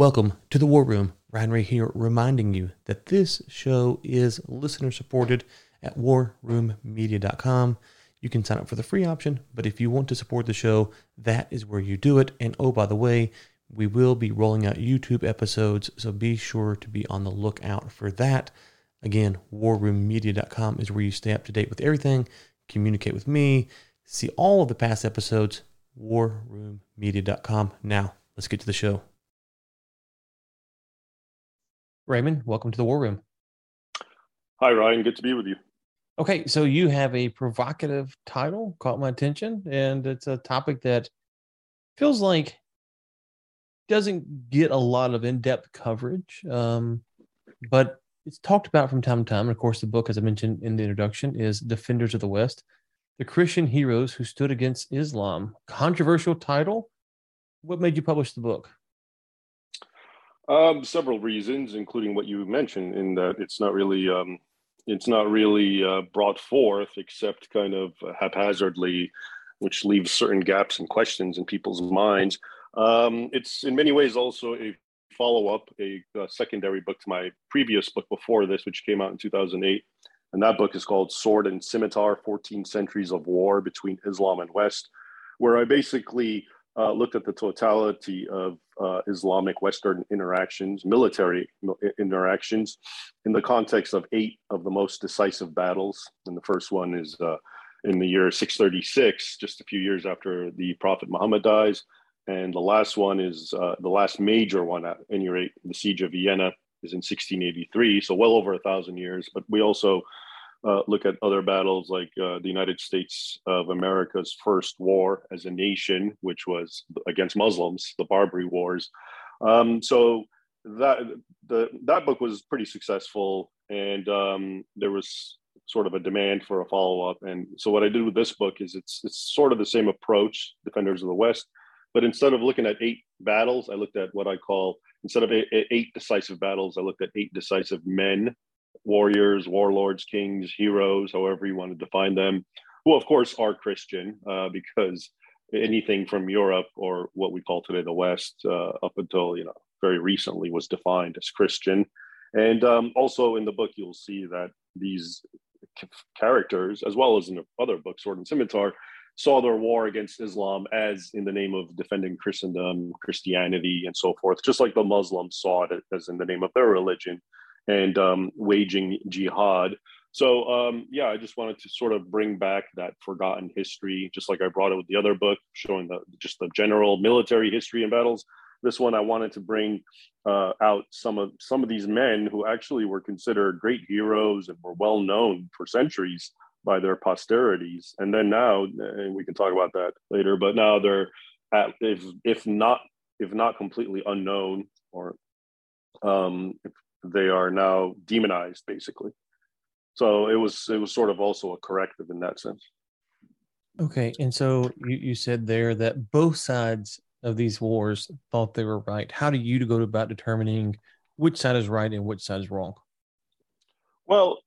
Welcome to the War Room. Ryan Ray here, reminding you that this show is listener supported at warroommedia.com. You can sign up for the free option, but if you want to support the show, that is where you do it. And oh, by the way, we will be rolling out YouTube episodes, so be sure to be on the lookout for that. Again, warroommedia.com is where you stay up to date with everything, communicate with me, see all of the past episodes, warroommedia.com. Now, let's get to the show. Raymond, welcome to the War Room. Hi, Ryan. Good to be with you. Okay, so you have a provocative title, caught my attention, and it's a topic that feels like doesn't get a lot of in-depth coverage, um, but it's talked about from time to time. And of course, the book, as I mentioned in the introduction, is "Defenders of the West: The Christian Heroes Who Stood Against Islam." Controversial title. What made you publish the book? Um, several reasons, including what you mentioned, in that it's not really um, it's not really uh, brought forth except kind of haphazardly, which leaves certain gaps and questions in people's minds. Um, it's in many ways also a follow up, a, a, secondary book to my previous book before this, which came out in 2008. And that book is called Sword and Scimitar 14 Centuries of War Between Islam and West, where I basically uh, looked at the totality of uh, Islamic Western interactions, military interactions, in the context of eight of the most decisive battles. And the first one is uh, in the year 636, just a few years after the Prophet Muhammad dies. And the last one is uh, the last major one, at any rate, the Siege of Vienna is in 1683, so well over a thousand years. But we also uh, look at other battles like uh, the United States of America's first war as a nation, which was against Muslims, the Barbary Wars. Um, so that the that book was pretty successful, and um, there was sort of a demand for a follow up. And so what I did with this book is it's it's sort of the same approach, Defenders of the West, but instead of looking at eight battles, I looked at what I call instead of eight, eight decisive battles, I looked at eight decisive men warriors, warlords, kings, heroes, however you want to define them, who of course are Christian, uh, because anything from Europe or what we call today the West, uh, up until you know very recently, was defined as Christian. And um, also in the book, you'll see that these characters, as well as in other books, Sword and Scimitar, saw their war against Islam as in the name of defending Christendom, Christianity, and so forth, just like the Muslims saw it as in the name of their religion and um, waging jihad. So um, yeah, I just wanted to sort of bring back that forgotten history, just like I brought it with the other book, showing the just the general military history and battles. This one I wanted to bring uh, out some of some of these men who actually were considered great heroes and were well known for centuries by their posterities. And then now, and we can talk about that later, but now they're at, if if not if not completely unknown or um, if they are now demonized basically. So it was it was sort of also a corrective in that sense. Okay and so you, you said there that both sides of these wars thought they were right. How do you go about determining which side is right and which side is wrong? Well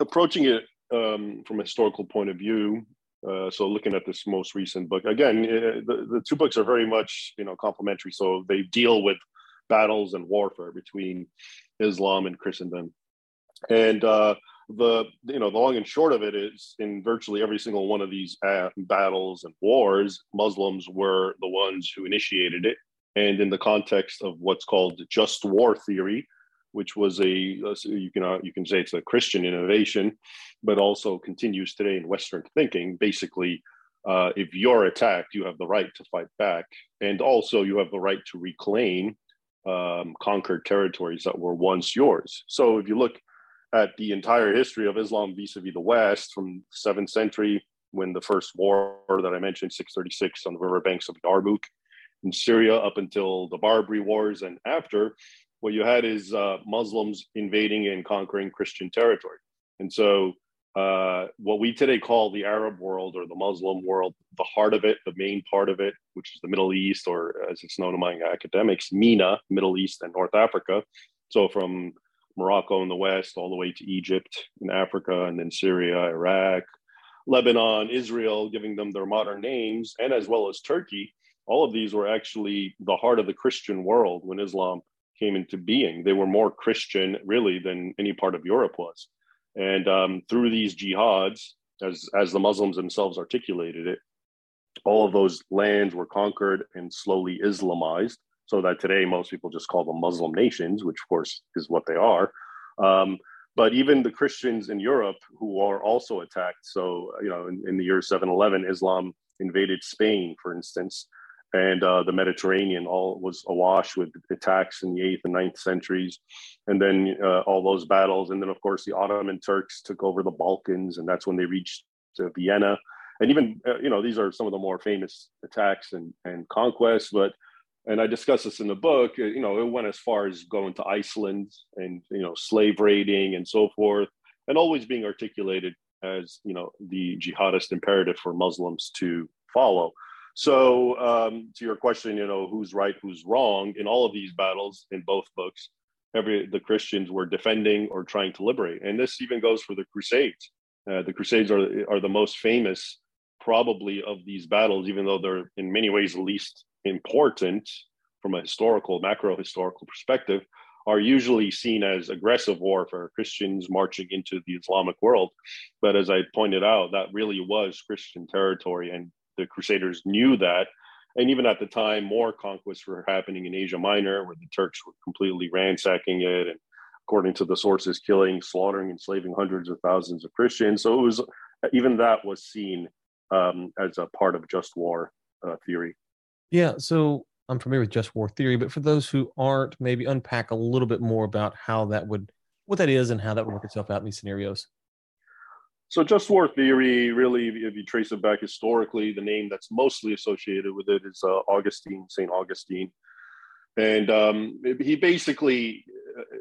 approaching it um, from a historical point of view uh, so looking at this most recent book again uh, the, the two books are very much you know complementary. So they deal with battles and warfare between Islam and Christendom. And uh, the you know the long and short of it is in virtually every single one of these battles and wars, Muslims were the ones who initiated it. And in the context of what's called just war theory, which was a you can uh, you can say it's a Christian innovation, but also continues today in Western thinking. Basically, uh, if you're attacked, you have the right to fight back, and also you have the right to reclaim um, conquered territories that were once yours. So if you look at the entire history of Islam vis-a-vis the West from seventh century, when the first war that I mentioned, 636 on the riverbanks of Yarmouk in Syria, up until the Barbary Wars and after, what you had is uh, Muslims invading and conquering Christian territory. And so uh, what we today call the Arab world or the Muslim world, the heart of it, the main part of it, which is the Middle East, or as it's known among academics, MENA, Middle East and North Africa. So from Morocco in the West all the way to Egypt in Africa, and then Syria, Iraq, Lebanon, Israel, giving them their modern names, and as well as Turkey. all of these were actually the heart of the Christian world when Islam came into being. They were more Christian, really, than any part of Europe was. And um, through these jihads, as, as the Muslims themselves articulated it, all of those lands were conquered and slowly Islamized, so that today most people just call them Muslim nations, which of course is what they are. Um, but even the Christians in Europe who are also attacked. So, you know, in, in the year 711, Islam invaded Spain, for instance, and uh, the Mediterranean all was awash with attacks in the eighth and ninth centuries, and then uh, all those battles, and then of course the Ottoman Turks took over the Balkans, and that's when they reached uh, Vienna, and even uh, you know these are some of the more famous attacks and and conquests, but and I discuss this in the book. Uh, you know, it went as far as going to Iceland and you know slave raiding and so forth, and always being articulated as you know the jihadist imperative for Muslims to follow. So, um, to your question, you know, who's right, who's wrong in all of these battles in both books, every the Christians were defending or trying to liberate, and this even goes for the Crusades. Uh, the Crusades are are the most famous, probably, of these battles, even though they're in many ways least important from a historical, macro historical perspective, are usually seen as aggressive war for Christians marching into the Islamic world. But as I pointed out, that really was Christian territory, and the Crusaders knew that. And even at the time, more conquests were happening in Asia Minor, where the Turks were completely ransacking it, and according to the sources, killing, slaughtering, enslaving hundreds of thousands of Christians. So it was even that was seen um, as a part of just war uh, theory. Yeah. So I'm familiar with just war theory, but for those who aren't, maybe unpack a little bit more about how that would, what that is, and how that would work itself out in these scenarios. So, just war theory, really, if you trace it back historically, the name that's mostly associated with it is uh, Augustine, St. Augustine. And um, he basically,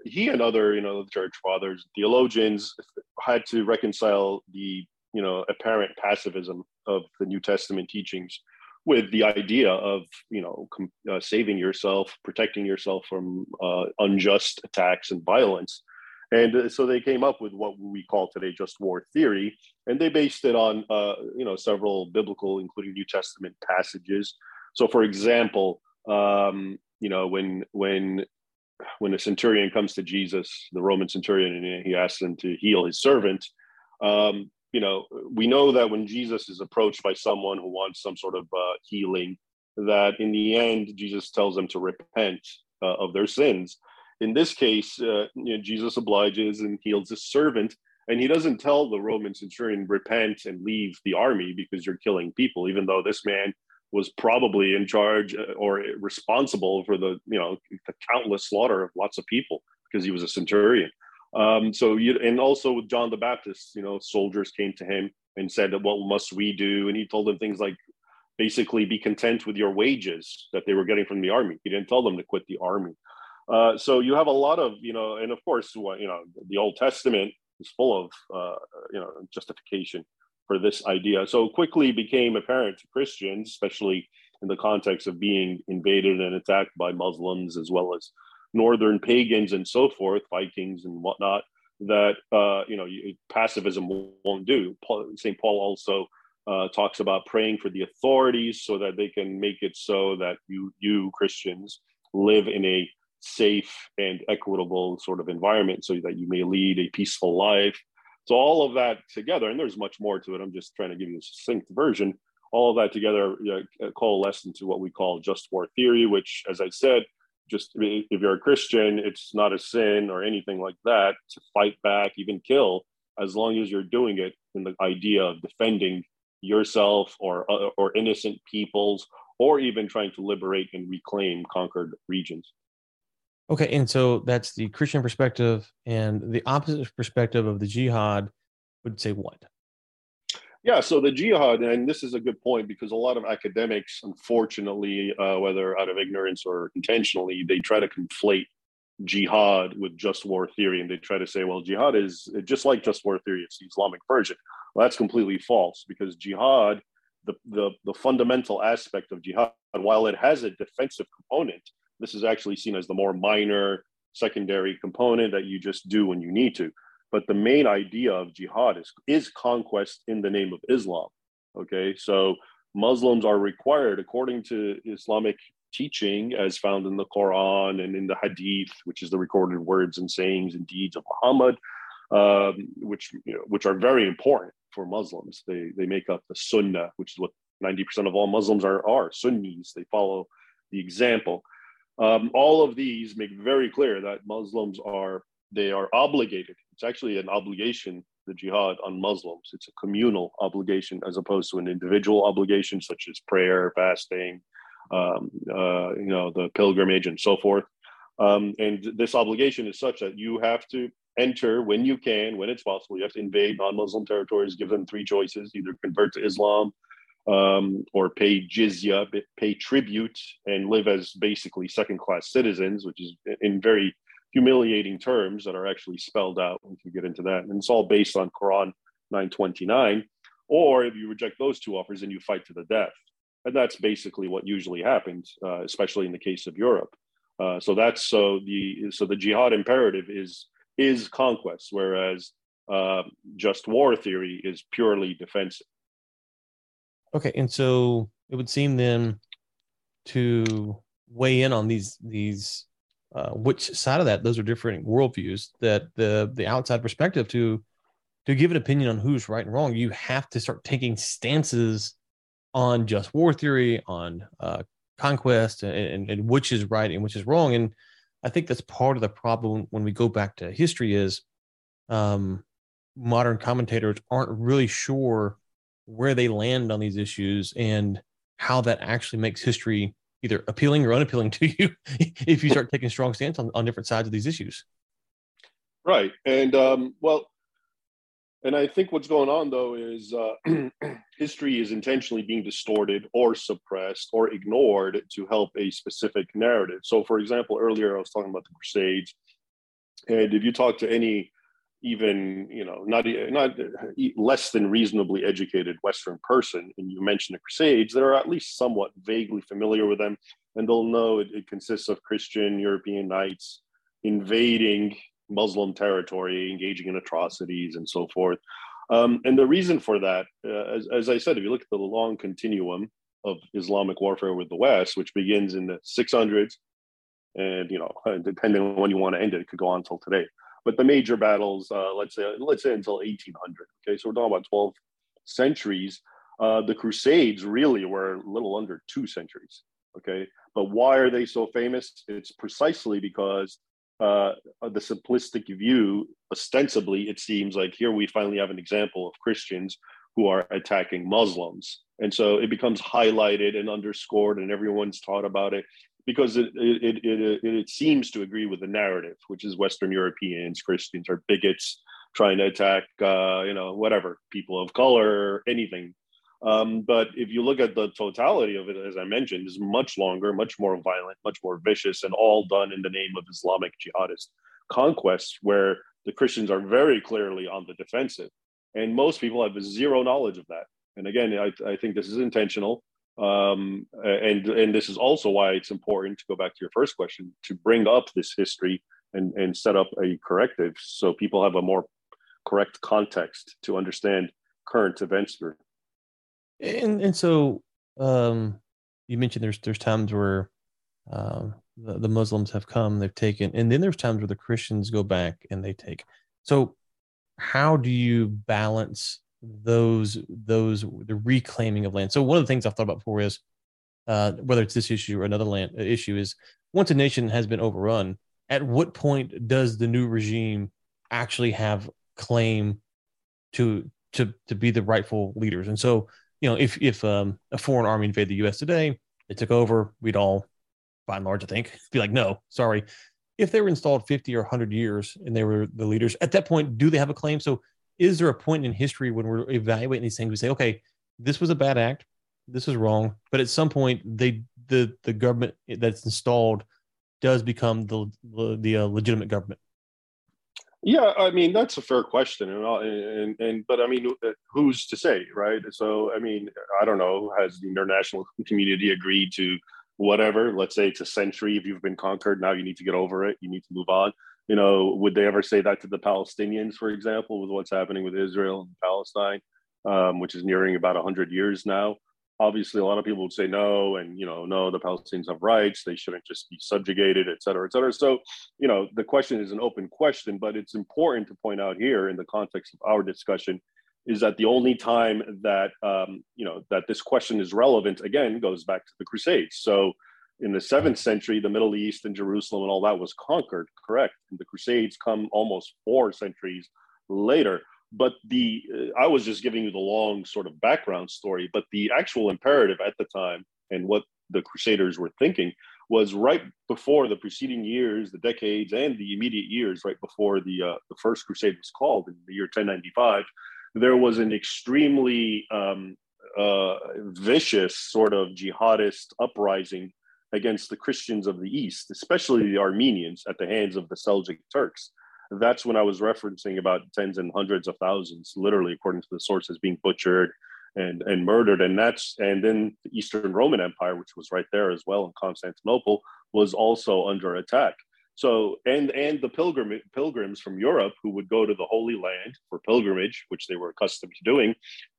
he and other, you know, church fathers, theologians had to reconcile the, you know, apparent pacifism of the New Testament teachings with the idea of, you know, uh, saving yourself, protecting yourself from uh, unjust attacks and violence. And uh, so they came up with what we call today just war theory, and they based it on uh, you know several biblical, including New Testament passages. So, for example, um, you know when when when a centurion comes to Jesus, the Roman centurion, and he asks him to heal his servant, um, you know we know that when Jesus is approached by someone who wants some sort of uh, healing, that in the end Jesus tells them to repent uh, of their sins in this case, uh, you know, Jesus obliges and heals his servant, and he doesn't tell the Roman centurion repent and leave the army because you're killing people, even though this man was probably in charge uh, or responsible for the you know the countless slaughter of lots of people because he was a centurion. Um, so you, and also with John the Baptist, you know, soldiers came to him and said, "What must we do?" And he told them things like, basically, be content with your wages that they were getting from the army. He didn't tell them to quit the army. Uh, so you have a lot of, you know, and of course, you know, the Old Testament is full of, uh, you know, justification for this idea. So quickly became apparent to Christians, especially in the context of being invaded and attacked by Muslims as well as northern pagans and so forth, Vikings and whatnot, that uh, you know pacifism won't do. St. Paul also uh, talks about praying for the authorities so that they can make it so that you you Christians live in a safe and equitable sort of environment so that you may lead a peaceful life. So all of that together, and there's much more to it. I'm just trying to give you a succinct version. All of that together uh, coalesce into what we call just war theory, which, as I said, just if you're a Christian, it's not a sin or anything like that to fight back, even kill, as long as you're doing it in the idea of defending yourself or uh, or innocent peoples, or even trying to liberate and reclaim conquered regions. Okay, and so that's the Christian perspective, and the opposite perspective of the jihad would say what? Yeah, so the jihad, and this is a good point because a lot of academics, unfortunately, uh, whether out of ignorance or intentionally, they try to conflate jihad with just war theory, and they try to say, well, jihad is just like just war theory; it's the Islamic version. Well, that's completely false because jihad, the the, the fundamental aspect of jihad, while it has a defensive component, this is actually seen as the more minor secondary component that you just do when you need to. But the main idea of jihad is, is conquest in the name of Islam. Okay, so Muslims are required, according to Islamic teaching as found in the Quran and in the Hadith, which is the recorded words and sayings and deeds of Muhammad, um, which you know, which are very important for Muslims. They they make up the Sunnah, which is what ninety percent of all Muslims are are Sunnis. They follow the example. Um, all of these make very clear that Muslims are they are obligated. It's actually an obligation, the jihad on Muslims. It's a communal obligation as opposed to an individual obligation, such as prayer, fasting, um, uh, you know, the pilgrimage, and so forth. Um, and this obligation is such that you have to enter when you can, when it's possible. You have to invade non-Muslim territories. Give them three choices: either convert to Islam, um, or pay jizya, pay tribute, and live as basically second-class citizens, which is in very humiliating terms that are actually spelled out. We can get into that, and it's all based on Quran 929. Or if you reject those two offers, then you fight to the death, and that's basically what usually happens, uh, especially in the case of Europe. Uh, so that's so the so the jihad imperative is is conquest, whereas uh, just war theory is purely defensive. Okay, and so it would seem then to weigh in on these these uh, which side of that those are different worldviews that the the outside perspective to to give an opinion on who's right and wrong you have to start taking stances on just war theory on uh, conquest and, and, and which is right and which is wrong. And i think that's part of the problem when we go back to history is um, modern commentators aren't really sure where they land on these issues and how that actually makes history either appealing or unappealing to you if you start taking strong stance on, on different sides of these issues. Right. And um, well, and I think what's going on though is uh, history is intentionally being distorted or suppressed or ignored to help a specific narrative. So, for example, earlier I was talking about the Crusades, and if you talk to any even you know not not less than reasonably educated western person and you mention the crusades they're at least somewhat vaguely familiar with them and they'll know it, it consists of christian european knights invading muslim territory engaging in atrocities and so forth. Um, and the reason for that uh, as, as i said if you look at the long continuum of islamic warfare with the west which begins in the 600s and you know depending on when you want to end it it could go on until today but the major battles, uh, let's say, let's say until 1800. Okay, so we're talking about 12 centuries. Uh, the Crusades really were a little under two centuries. Okay, but why are they so famous? It's precisely because uh, the simplistic view, ostensibly, it seems like here we finally have an example of Christians who are attacking Muslims. And so it becomes highlighted and underscored, and everyone's taught about it because it it, it, it, seems to agree with the narrative, which is Western Europeans, Christians are bigots trying to attack, uh, you know, whatever, people of color, anything. Um, but if you look at the totality of it, as I mentioned, is much longer, much more violent, much more vicious, and all done in the name of Islamic jihadist conquests, where the Christians are very clearly on the defensive. And most people have zero knowledge of that. And again, I, I think this is intentional um, and and this is also why it's important to go back to your first question to bring up this history and and set up a corrective so people have a more correct context to understand current events and and so um, you mentioned there's there's times where um, the, the muslims have come they've taken and then there's times where the christians go back and they take. So how do you balance those those the reclaiming of land. So one of the things I've thought about before is uh, whether it's this issue or another land uh, issue is once a nation has been overrun, at what point does the new regime actually have claim to to to be the rightful leaders? And so you know if if um, a foreign army invaded the U.S. today, they took over, we'd all by and large, I think, be like, no, sorry. If they were installed 50 or 100 years and they were the leaders, at that point, do they have a claim? So is there a point in history when we're evaluating these things? We say okay this was a bad act. This is wrong. But at some point they the the government that's installed does become the the uh, legitimate government. Yeah i mean that's a fair question and, and and but i mean who's to say right? So i mean i don't know has the international community agreed to whatever let's say it's a century if you've been conquered now you need to get over it you need to move on you know, would they ever say that to the Palestinians, for example, with what's happening with Israel and Palestine, um, which is nearing about 100 years now? obviously a lot of people would say no and you know no the palestinians have rights they shouldn't just be subjugated et cetera et cetera so you know the question is an open question but it's important to point out here in the context of our discussion is that the only time that um, you know that this question is relevant again goes back to the crusades so in the seventh century the middle east and jerusalem and all that was conquered correct? And the crusades come almost four centuries later. But the uh, i was just giving you the long sort of background story but the actual imperative at the time and what the crusaders were thinking was right before the preceding years the decades and the immediate years right before the uh, the first crusade was called in the year 1095 there was an extremely um, uh, vicious sort of jihadist uprising against the Christians of the East, especially the Armenians at the hands of the Seljuk Turks that's when I was referencing about tens and hundreds of thousands, literally according to the sources, being butchered and and murdered. And that's and then the Eastern Roman Empire, which was right there as well in Constantinople, was also under attack. So and and the pilgrim pilgrims from Europe who would go to the Holy Land for pilgrimage, which they were accustomed to doing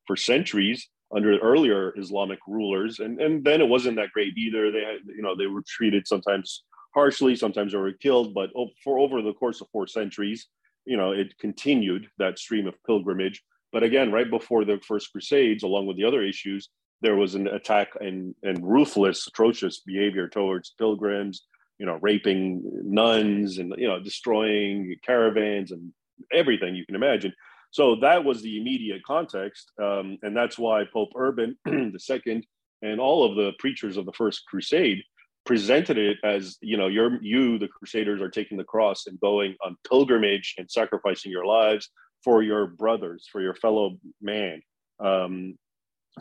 for centuries under earlier Islamic rulers, and and then it wasn't that great either. They had you know they were treated sometimes harshly. Sometimes they were killed, but for over the course of four centuries, you know, it continued that stream of pilgrimage. But again, right before the First Crusades, along with the other issues, there was an attack and, and ruthless, atrocious behavior towards pilgrims, you know, raping nuns and, you know, destroying caravans and everything you can imagine. So that was the immediate context. Um, and that's why Pope Urban II and all of the preachers of the First Crusade presented it as you know you're you the crusaders are taking the cross and going on pilgrimage and sacrificing your lives for your brothers for your fellow man um,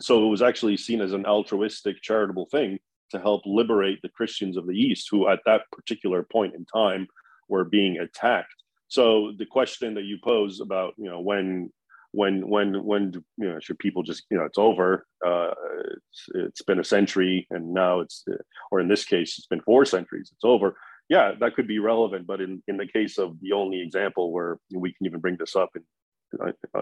so it was actually seen as an altruistic charitable thing to help liberate the christians of the east who at that particular point in time were being attacked so the question that you pose about you know when when when when you know should people just you know it's over uh, it's, it's been a century and now it's or in this case it's been four centuries it's over. Yeah that could be relevant but in in the case of the only example where we can even bring this up in,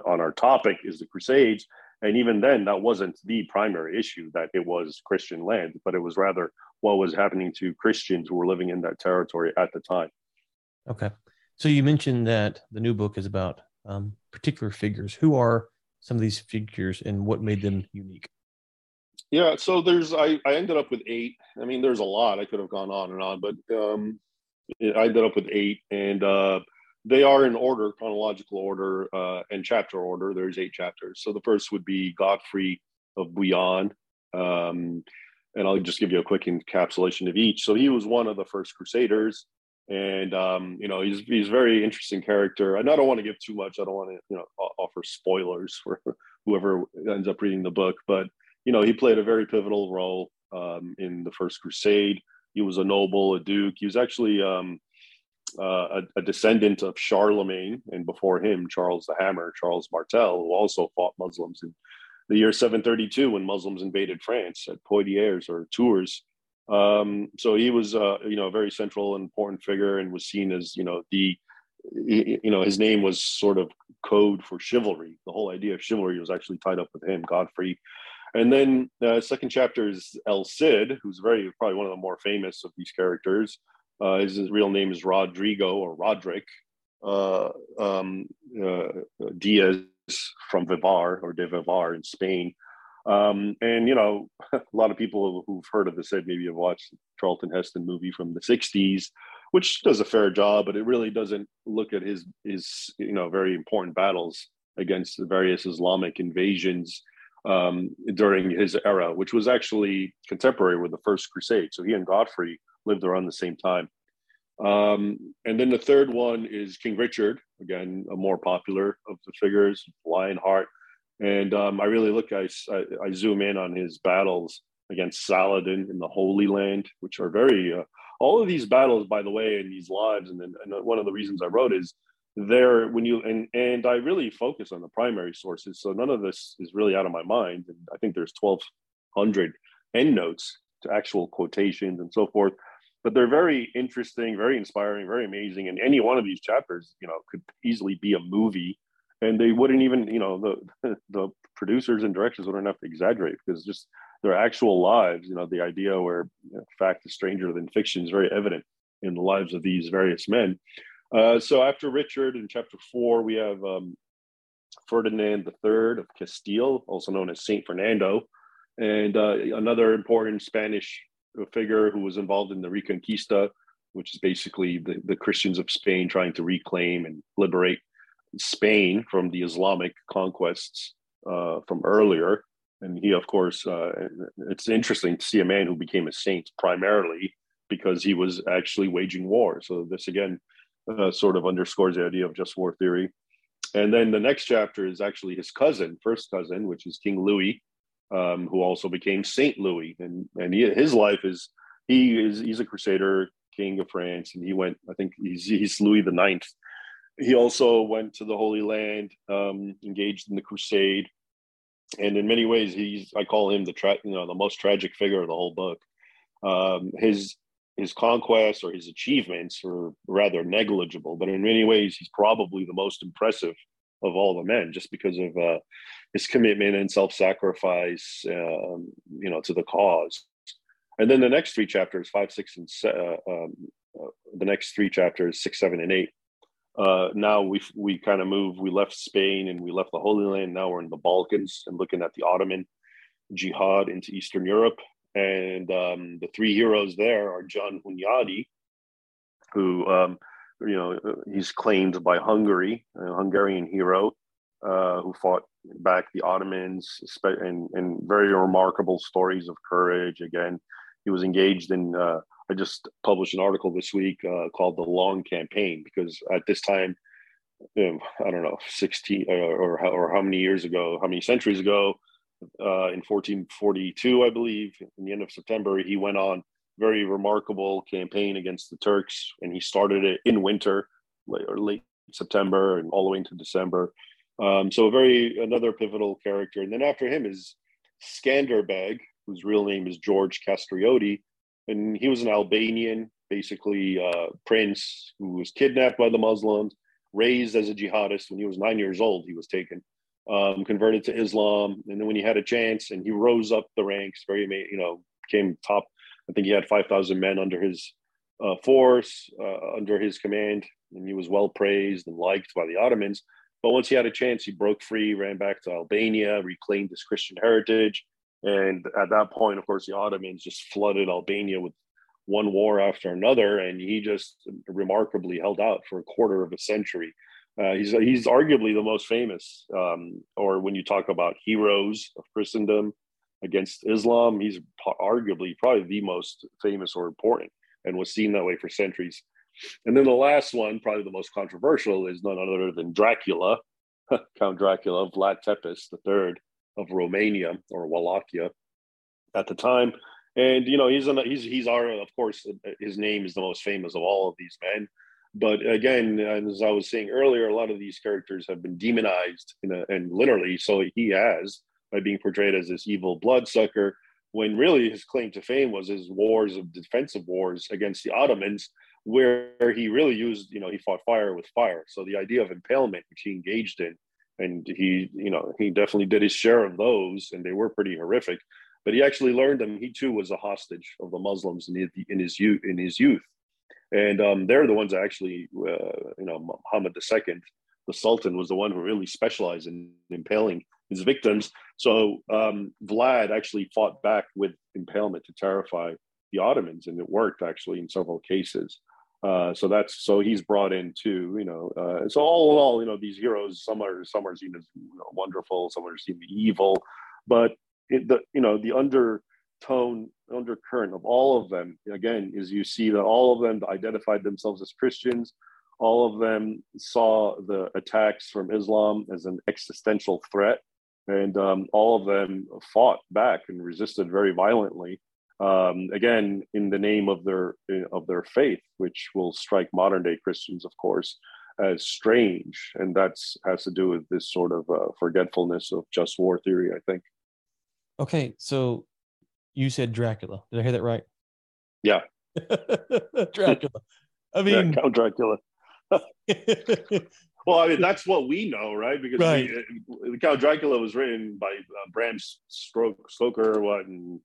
on our topic is the crusades. And even then that wasn't the primary issue that it was christian land but it was rather what was happening to christians who were living in that territory at the time. Okay so you mentioned that the new book is about um, particular figures. Who are some of these figures and what made them unique? Yeah, so there's I, I ended up with eight. I mean, there's a lot. I could have gone on and on, but um, I ended up with eight, and uh, they are in order, chronological order, uh, and chapter order. There's eight chapters. So the first would be Godfrey of Bouillon, um, and I'll just give you a quick encapsulation of each. So he was one of the first Crusaders and um, you know he's he's a very interesting character. And I don't want to give too much. I don't want to you know offer spoilers for whoever ends up reading the book. But you know he played a very pivotal role um, in the First Crusade. He was a noble, a duke. He was actually um, uh, a, a, descendant of Charlemagne, and before him, Charles the Hammer, Charles Martel, who also fought Muslims in the year 732 when Muslims invaded France at Poitiers or Tours. Um, so he was, uh, you know, a very central and important figure, and was seen as, you know, the, you know, his name was sort of code for chivalry. The whole idea of chivalry was actually tied up with him, Godfrey. And then uh, second chapter is El Cid, who's very probably one of the more famous of these characters. Uh, his, real name is Rodrigo or Roderick uh, um, uh, Diaz from Vivar or de Vivar in Spain. Um, and you know, a lot of people who've heard of this maybe have watched Charlton Heston movie from the '60s, which does a fair job, but it really doesn't look at his his you know very important battles against the various Islamic invasions um, during his era, which was actually contemporary with the First Crusade. So he and Godfrey lived around the same time. Um, and then the third one is King Richard, again, a more popular of the figures, Lionheart. And um, I really look, I, I, I, zoom in on his battles against Saladin in the Holy Land, which are very, uh, all of these battles, by the way, in these lives. And then and one of the reasons I wrote is there when you, and, and I really focus on the primary sources. So none of this is really out of my mind. And I think there's 1,200 endnotes to actual quotations and so forth. But they're very interesting, very inspiring, very amazing. And any one of these chapters, you know, could easily be a movie and they wouldn't even you know the the producers and directors wouldn't have to exaggerate because just their actual lives. You know, the idea where you know, fact is stranger than fiction is very evident in the lives of these various men. Uh, so after Richard in chapter four, we have um, Ferdinand III of Castile, also known as Saint Fernando, and uh, another important Spanish figure who was involved in the Reconquista, which is basically the, the Christians of Spain trying to reclaim and liberate Spain from the Islamic conquests uh, from earlier. And he, of course, uh, it's interesting to see a man who became a saint primarily because he was actually waging war. So this again uh, sort of underscores the idea of just war theory. And then the next chapter is actually his cousin, first cousin, which is King Louis, um, who also became Saint Louis. And and he, his life is he is he's a crusader, king of France, and he went. I think he's he's Louis the Ninth. He also went to the Holy Land, um, engaged in the crusade, and in many ways, he's I call him the tra- you know the most tragic figure of the whole book. Um, his his conquests or his achievements are rather negligible, but in many ways, he's probably the most impressive of all the men, just because of uh, his commitment and self-sacrifice, um, you know, to the cause. And then the next three chapters, five, six, and uh, um, uh, the next three chapters, six, seven, and eight. Uh, now we we kind of move. We left Spain and we left the Holy Land. Now we're in the Balkans and looking at the Ottoman jihad into Eastern Europe. And um, the three heroes there are John Hunyadi, who, um, you know, he's claimed by Hungary, a Hungarian hero uh, who fought back the Ottomans, and, and very remarkable stories of courage. Again, he was engaged in. Uh, I just published an article this week uh, called "The Long Campaign" because at this time, you know, I don't know, sixteen or, or or how many years ago, how many centuries ago, uh, in 1442, I believe, in the end of September, he went on very remarkable campaign against the Turks, and he started it in winter, late, or late September, and all the way into December. Um, so a very another pivotal character. And then after him is Skanderbeg, whose real name is George Castrioti, and he was an Albanian, basically uh, prince who was kidnapped by the Muslims, raised as a jihadist. When he was nine years old, he was taken um, converted to Islam, and then when he had a chance, and he rose up the ranks, very you know came top. I think he had five thousand men under his uh, force, uh, under his command, and he was well praised and liked by the Ottomans. But once he had a chance, he broke free, ran back to Albania, reclaimed his Christian heritage, and at that point, of course, the Ottomans just flooded Albania with one war after another, and he just remarkably held out for a quarter of a century uh, he's he's arguably the most famous, um, or when you talk about heroes of Christendom against Islam, he's arguably probably the most famous or important, and was seen that way for centuries. And then the last one, probably the most controversial, is none other than Dracula, Count Dracula, Vlad Tepes III of Romania or Wallachia at the time. And you know he's an, he's he's our of course his name is the most famous of all of these men. But again, as I was saying earlier, a lot of these characters have been demonized, a, and literally, so he has by being portrayed as this evil bloodsucker. When really his claim to fame was his wars of defensive wars against the Ottomans, where he really used, you know, he fought fire with fire. So the idea of impalement, which he engaged in, and he, you know, he definitely did his share of those, and they were pretty horrific. But he actually learned them. He too was a hostage of the Muslims in his, in his youth. In his youth, and um, they're the ones that actually, uh, you know, Muhammad II, the Sultan, was the one who really specialized in impaling his victims. So um, Vlad actually fought back with impalement to terrify the Ottomans, and it worked actually in several cases. Uh, so that's so he's brought in too, you know. Uh, so all in all, you know, these heroes, some are some are seen as you know, wonderful, some are seen as evil, but it, the you know the undertone, undercurrent of all of them again is you see that all of them identified themselves as christians all of them saw the attacks from islam as an existential threat and um, all of them fought back and resisted very violently um, again in the name of their of their faith which will strike modern day christians of course as strange and that's has to do with this sort of uh, forgetfulness of just war theory i think okay so you said Dracula. Did I hear that right? Yeah. Dracula. I mean, yeah, Count Dracula. well, I mean, that's what we know, right? Because right. We, uh, Count Dracula was written by uh, Bram Stoker, what, in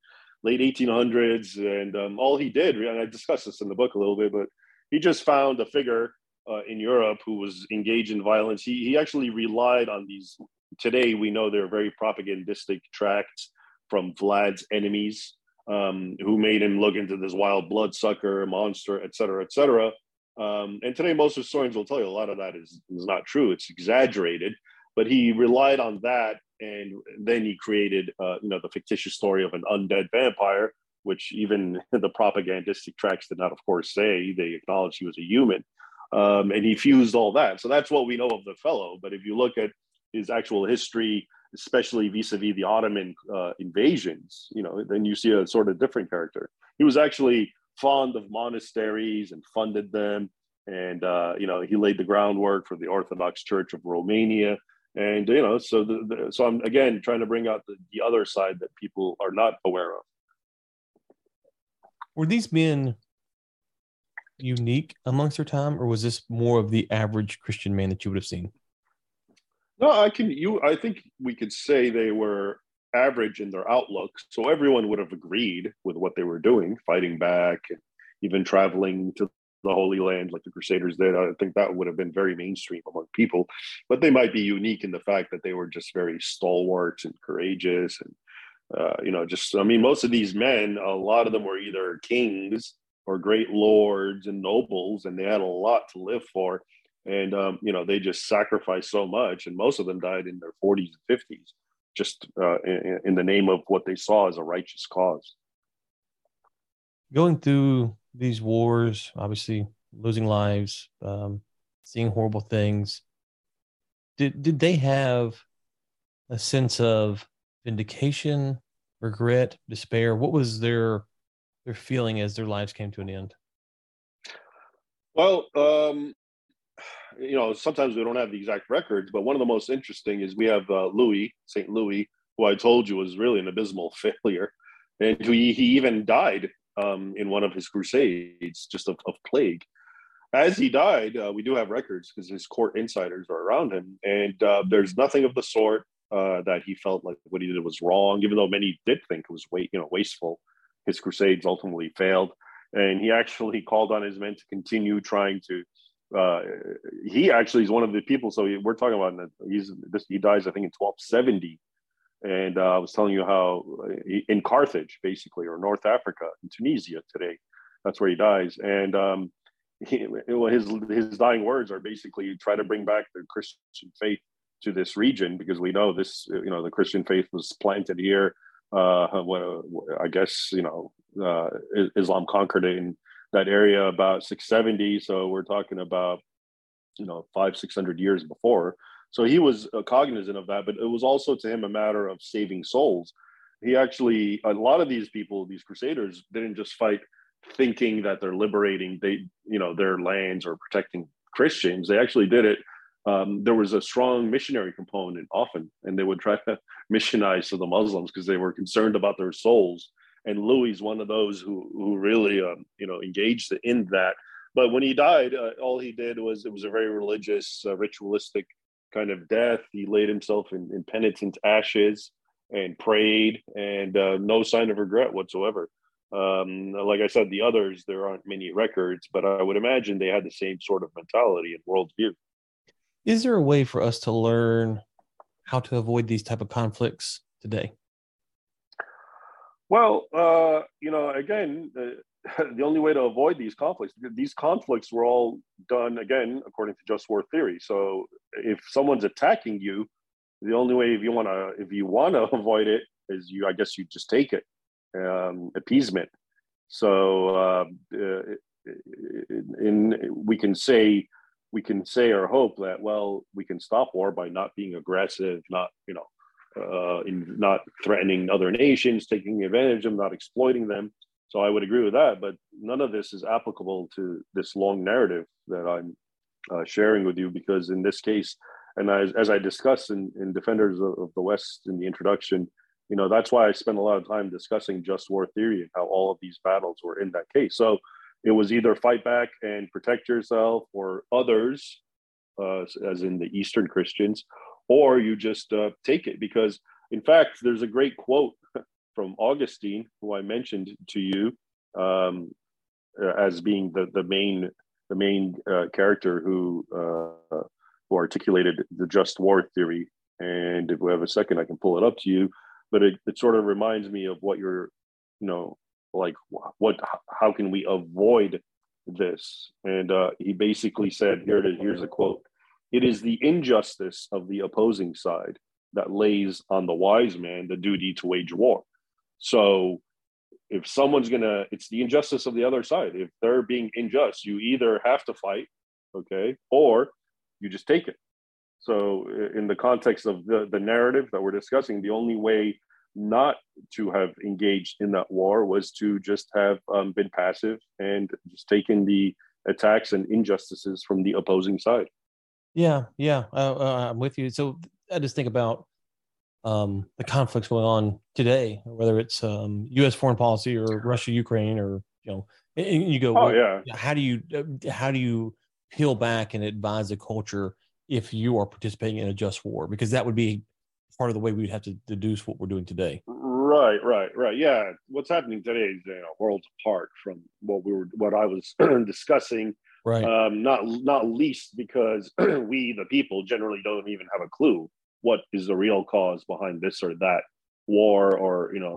late 1800s. And um, all he did, and I discussed this in the book a little bit, but he just found a figure uh, in Europe who was engaged in violence. He, he actually relied on these. Today, we know they're very propagandistic tracts from Vlad's enemies um, who made him look into this wild bloodsucker, monster, et cetera, et cetera. Um, and today, most historians will tell you a lot of that is, is not true. It's exaggerated, but he relied on that, and then he created, uh, you know, the fictitious story of an undead vampire, which even the propagandistic tracks did not, of course, say. They acknowledged he was a human, um, and he fused all that. So that's what we know of the fellow. But if you look at his actual history, especially vis-a-vis the Ottoman uh, invasions, you know, then you see a sort of different character. He was actually fond of monasteries and funded them, and uh, you know, he laid the groundwork for the Orthodox Church of Romania. And you know, so the, the, so I'm again trying to bring out the, the other side that people are not aware of. Were these men unique amongst their time, or was this more of the average Christian man that you would have seen? No, I can. You, I think we could say they were average in their outlook, so everyone would have agreed with what they were doing, fighting back, and even traveling to the Holy Land like the Crusaders did. I think that would have been very mainstream among people, but they might be unique in the fact that they were just very stalwart and courageous, and uh, you know, just I mean, most of these men, a lot of them were either kings or great lords and nobles, and they had a lot to live for and um, you know they just sacrificed so much and most of them died in their 40s and 50s just uh, in, in, the name of what they saw as a righteous cause going through these wars obviously losing lives um, seeing horrible things did did they have a sense of vindication regret despair what was their their feeling as their lives came to an end well um, you know, sometimes we don't have the exact records, but one of the most interesting is we have uh, Louis, St. Louis, who I told you was really an abysmal failure. And he, he even died um, in one of his crusades just of, of plague. As he died, uh, we do have records because his court insiders are around him. And uh, there's nothing of the sort uh, that he felt like what he did was wrong, even though many did think it was you know, wasteful. His crusades ultimately failed. And he actually called on his men to continue trying to uh, he actually is one of the people. So we're talking about he's this. He dies, I think, in 1270. And uh, I was telling you how in Carthage, basically, or North Africa, in Tunisia today, that's where he dies. And um, he, his his dying words are basically try to bring back the Christian faith to this region because we know this. You know, the Christian faith was planted here. Uh, I guess you know uh, Islam conquered it in that area about 670. So we're talking about, you know, five, 600 years before. So he was uh, cognizant of that, but it was also to him a matter of saving souls. He actually, a lot of these people, these crusaders, didn't just fight thinking that they're liberating they, you know, their lands or protecting Christians. They actually did it. Um, there was a strong missionary component often, and they would try to missionize to the Muslims because they were concerned about their souls and Louis is one of those who who really um, you know engaged in that. But when he died, uh, all he did was it was a very religious, uh, ritualistic kind of death. He laid himself in, in penitent ashes and prayed, and uh, no sign of regret whatsoever. Um, like I said, the others there aren't many records, but I would imagine they had the same sort of mentality and worldview. Is there a way for us to learn how to avoid these type of conflicts today? Well, uh, you know, again, uh, the only way to avoid these conflicts, these conflicts were all done again according to just war theory. So if someone's attacking you, the only way if you want to if you want to avoid it is you, I guess, you just take it, um, appeasement. So uh, uh in we can say we can say or hope that well we can stop war by not being aggressive, not you know uh, in not threatening other nations, taking advantage of them, not exploiting them. So I would agree with that, but none of this is applicable to this long narrative that I'm uh, sharing with you because in this case, and as, as I discussed in, in Defenders of, of the West in the introduction, you know that's why I spent a lot of time discussing just war theory and how all of these battles were in that case. So it was either fight back and protect yourself, or others uh, as in the Eastern Christians, or you just uh, take it. Because, in fact, there's a great quote from Augustine, who I mentioned to you um, as being the, the main the main uh, character who uh, who articulated the just war theory. And if we have a second, I can pull it up to you. But it, it sort of reminds me of what you're, you know, like what how can we avoid this and uh, he basically said here it is here's a quote it is the injustice of the opposing side that lays on the wise man the duty to wage war so if someone's gonna it's the injustice of the other side if they're being unjust you either have to fight okay or you just take it so in the context of the, the narrative that we're discussing the only way not to have engaged in that war was to just have um, been passive and just taken the attacks and injustices from the opposing side. Yeah, yeah, uh, uh, I'm with you. So I just think about um, the conflicts going on today, whether it's um, U.S. foreign policy or Russia, Ukraine, or you know, and you go, oh yeah, how do you uh, how do you peel back and advise the culture if you are participating in a just war? Because that would be part of the way we'd have to deduce what we're doing today. Right, right, right. Yeah, what's happening today is you know worlds apart from what we were, what I was discussing. Right. Um, not not least because we, the people, generally don't even have a clue what is the real cause behind this or that war, or you know,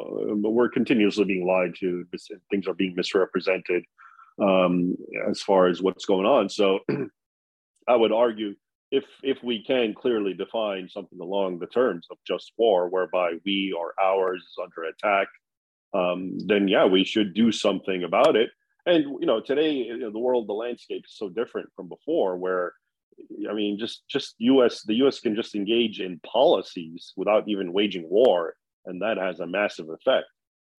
we're continuously being lied to. Things are being misrepresented um, as far as what's going on. So, I would argue if if we can clearly define something along the terms of just war, whereby we or ours is under attack, um, then yeah, we should do something about it. And you know, today you know, the world, the landscape is so different from before, where I mean, just just U.S. the U.S. can just engage in policies without even waging war, and that has a massive effect.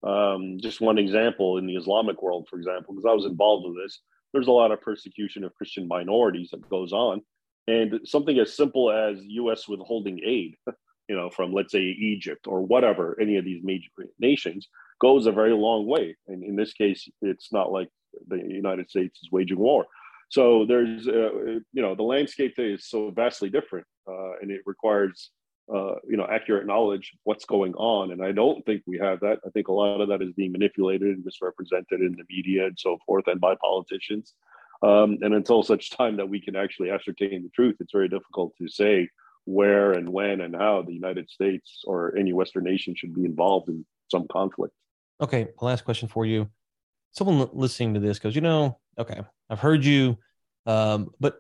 Um, just one example in the Islamic world, for example, because I was involved with this, there's a lot of persecution of Christian minorities that goes on and something as simple as U.S. withholding aid, you know, from let's say Egypt or whatever, any of these major nations, goes a very long way. And in this case, it's not like the United States is waging war. So there's, uh, you know, the landscape is so vastly different, uh, and it requires, uh, you know, accurate knowledge of what's going on. And I don't think we have that. I think a lot of that is being manipulated and misrepresented in the media and so forth, and by politicians. Um, and until such time that we can actually ascertain the truth, it's very difficult to say where and when and how the United States or any Western nation should be involved in some conflict. Okay, last question for you. Someone listening to this goes, you know, okay, I've heard you, um, but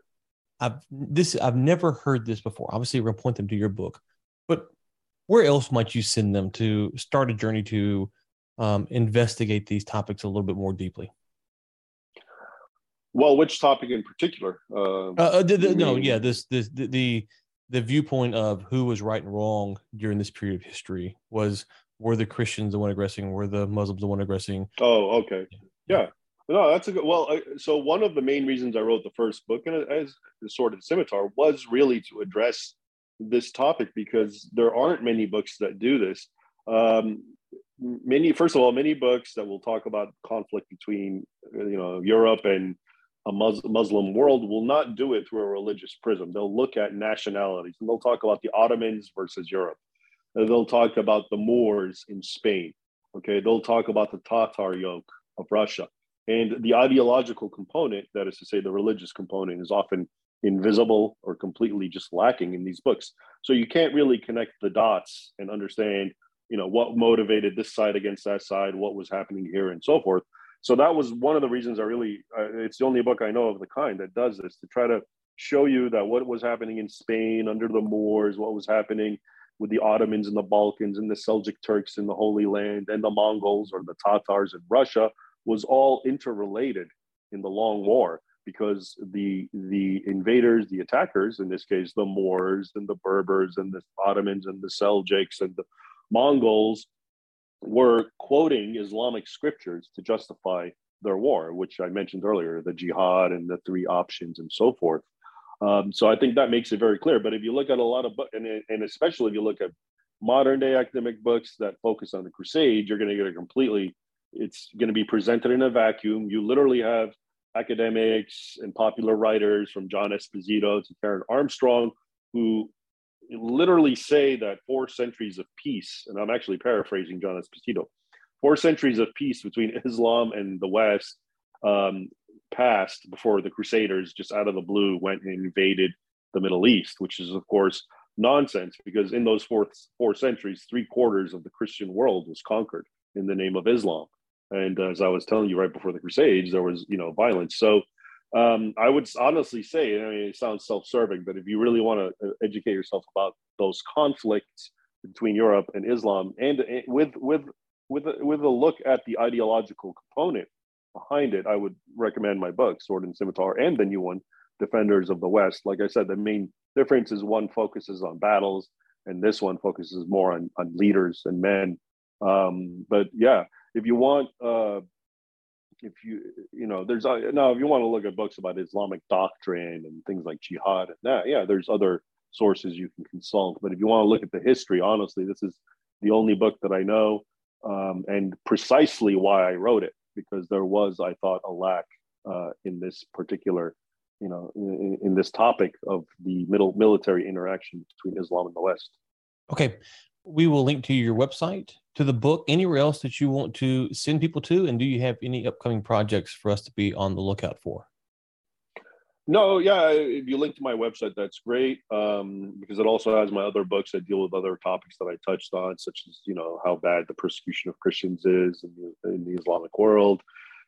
I've this I've never heard this before. Obviously, we're gonna point them to your book, but where else might you send them to start a journey to um, investigate these topics a little bit more deeply? Well, which topic in particular? Uh, uh, the, the, no, yeah, this this the, the the viewpoint of who was right and wrong during this period of history was were the Christians the one aggressing, were the Muslims the one aggressing? Oh, okay, yeah. No, that's a good. Well, so one of the main reasons I wrote the first book, and as the Sword and Scimitar, was really to address this topic because there aren't many books that do this. Um, many, first of all, many books that will talk about conflict between you know Europe and a Muslim world will not do it through a religious prism. They'll look at nationalities and they'll talk about the Ottomans versus Europe. They'll talk about the Moors in Spain. Okay, they'll talk about the Tatar yoke of Russia. And the ideological component, that is to say, the religious component, is often invisible or completely just lacking in these books. So you can't really connect the dots and understand, you know, what motivated this side against that side, what was happening here, and so forth so that was one of the reasons I really, uh, it's the only book I know of the kind that does this to try to show you that what was happening in Spain under the Moors, what was happening with the Ottomans in the Balkans and the Seljuk Turks in the Holy Land and the Mongols or the Tatars in Russia was all interrelated in the long war because the the invaders, the attackers, in this case the Moors and the Berbers and the Ottomans and the Seljuks and the Mongols were quoting Islamic scriptures to justify their war, which I mentioned earlier, the jihad and the three options and so forth. Um, so I think that makes it very clear. But if you look at a lot of and, and especially if you look at modern day academic books that focus on the crusade, you're going to get a completely, it's going to be presented in a vacuum. You literally have academics and popular writers from John Esposito to Karen Armstrong, who literally say that four centuries of peace, and I'm actually paraphrasing John Esposito, four centuries of peace between Islam and the West um, passed before the Crusaders, just out of the blue, went and invaded the Middle East, which is, of course, nonsense because in those four, four centuries, three quarters of the Christian world was conquered in the name of Islam. And as I was telling you right before the Crusades, there was, you know, violence. So um, I would honestly say, I mean, it sounds self-serving, but if you really want to uh, educate yourself about those conflicts between Europe and Islam, and, and with with with a, with a look at the ideological component behind it, I would recommend my book, Sword and Scimitar, and the new one, Defenders of the West. Like I said, the main difference is one focuses on battles, and this one focuses more on on leaders and men. Um, but yeah, if you want uh, if you you know there's uh, now if you want to look at books about islamic doctrine and things like jihad and that yeah there's other sources you can consult. But if you want to look at the history honestly this is the only book that i know um, and precisely why i wrote it because there was i thought a lack uh, in this particular you know in, in this topic of the middle military interaction between islam and the west. Okay. We will link to your website to the book, anywhere else that you want to send people to? And do you have any upcoming projects for us to be on the lookout for? No, yeah. If you link to my website, that's great um, because it also has my other books that deal with other topics that I touched on, such as you know how bad the persecution of Christians is in the, in the Islamic world,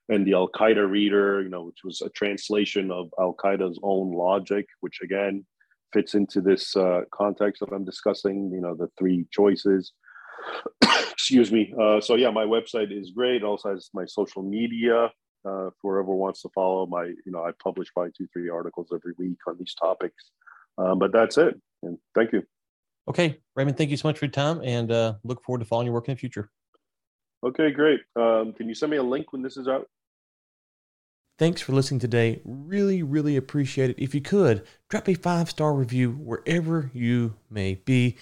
and the Al Qaeda Reader, you know, which was a translation of Al Qaeda's own logic, which again fits into this uh, context that I'm discussing. You know, the three choices excuse me. Uh, so yeah, my website is great. It also has my social media. Uh, for whoever wants to follow my, you know, I publish probably two, three articles every week on these topics. Um, but that's it. And thank you. Okay, Raymond, thank you so much for your time, and uh, look forward to following your work in the future. Okay, great. Um, can you send me a link when this is out? Thanks for listening today. Really, really appreciate it. If you could, drop a five star review wherever you may be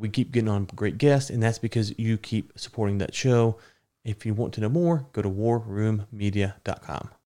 we keep getting on great guests, and that's because you keep supporting that show. If you want to know more, go to warroommedia.com.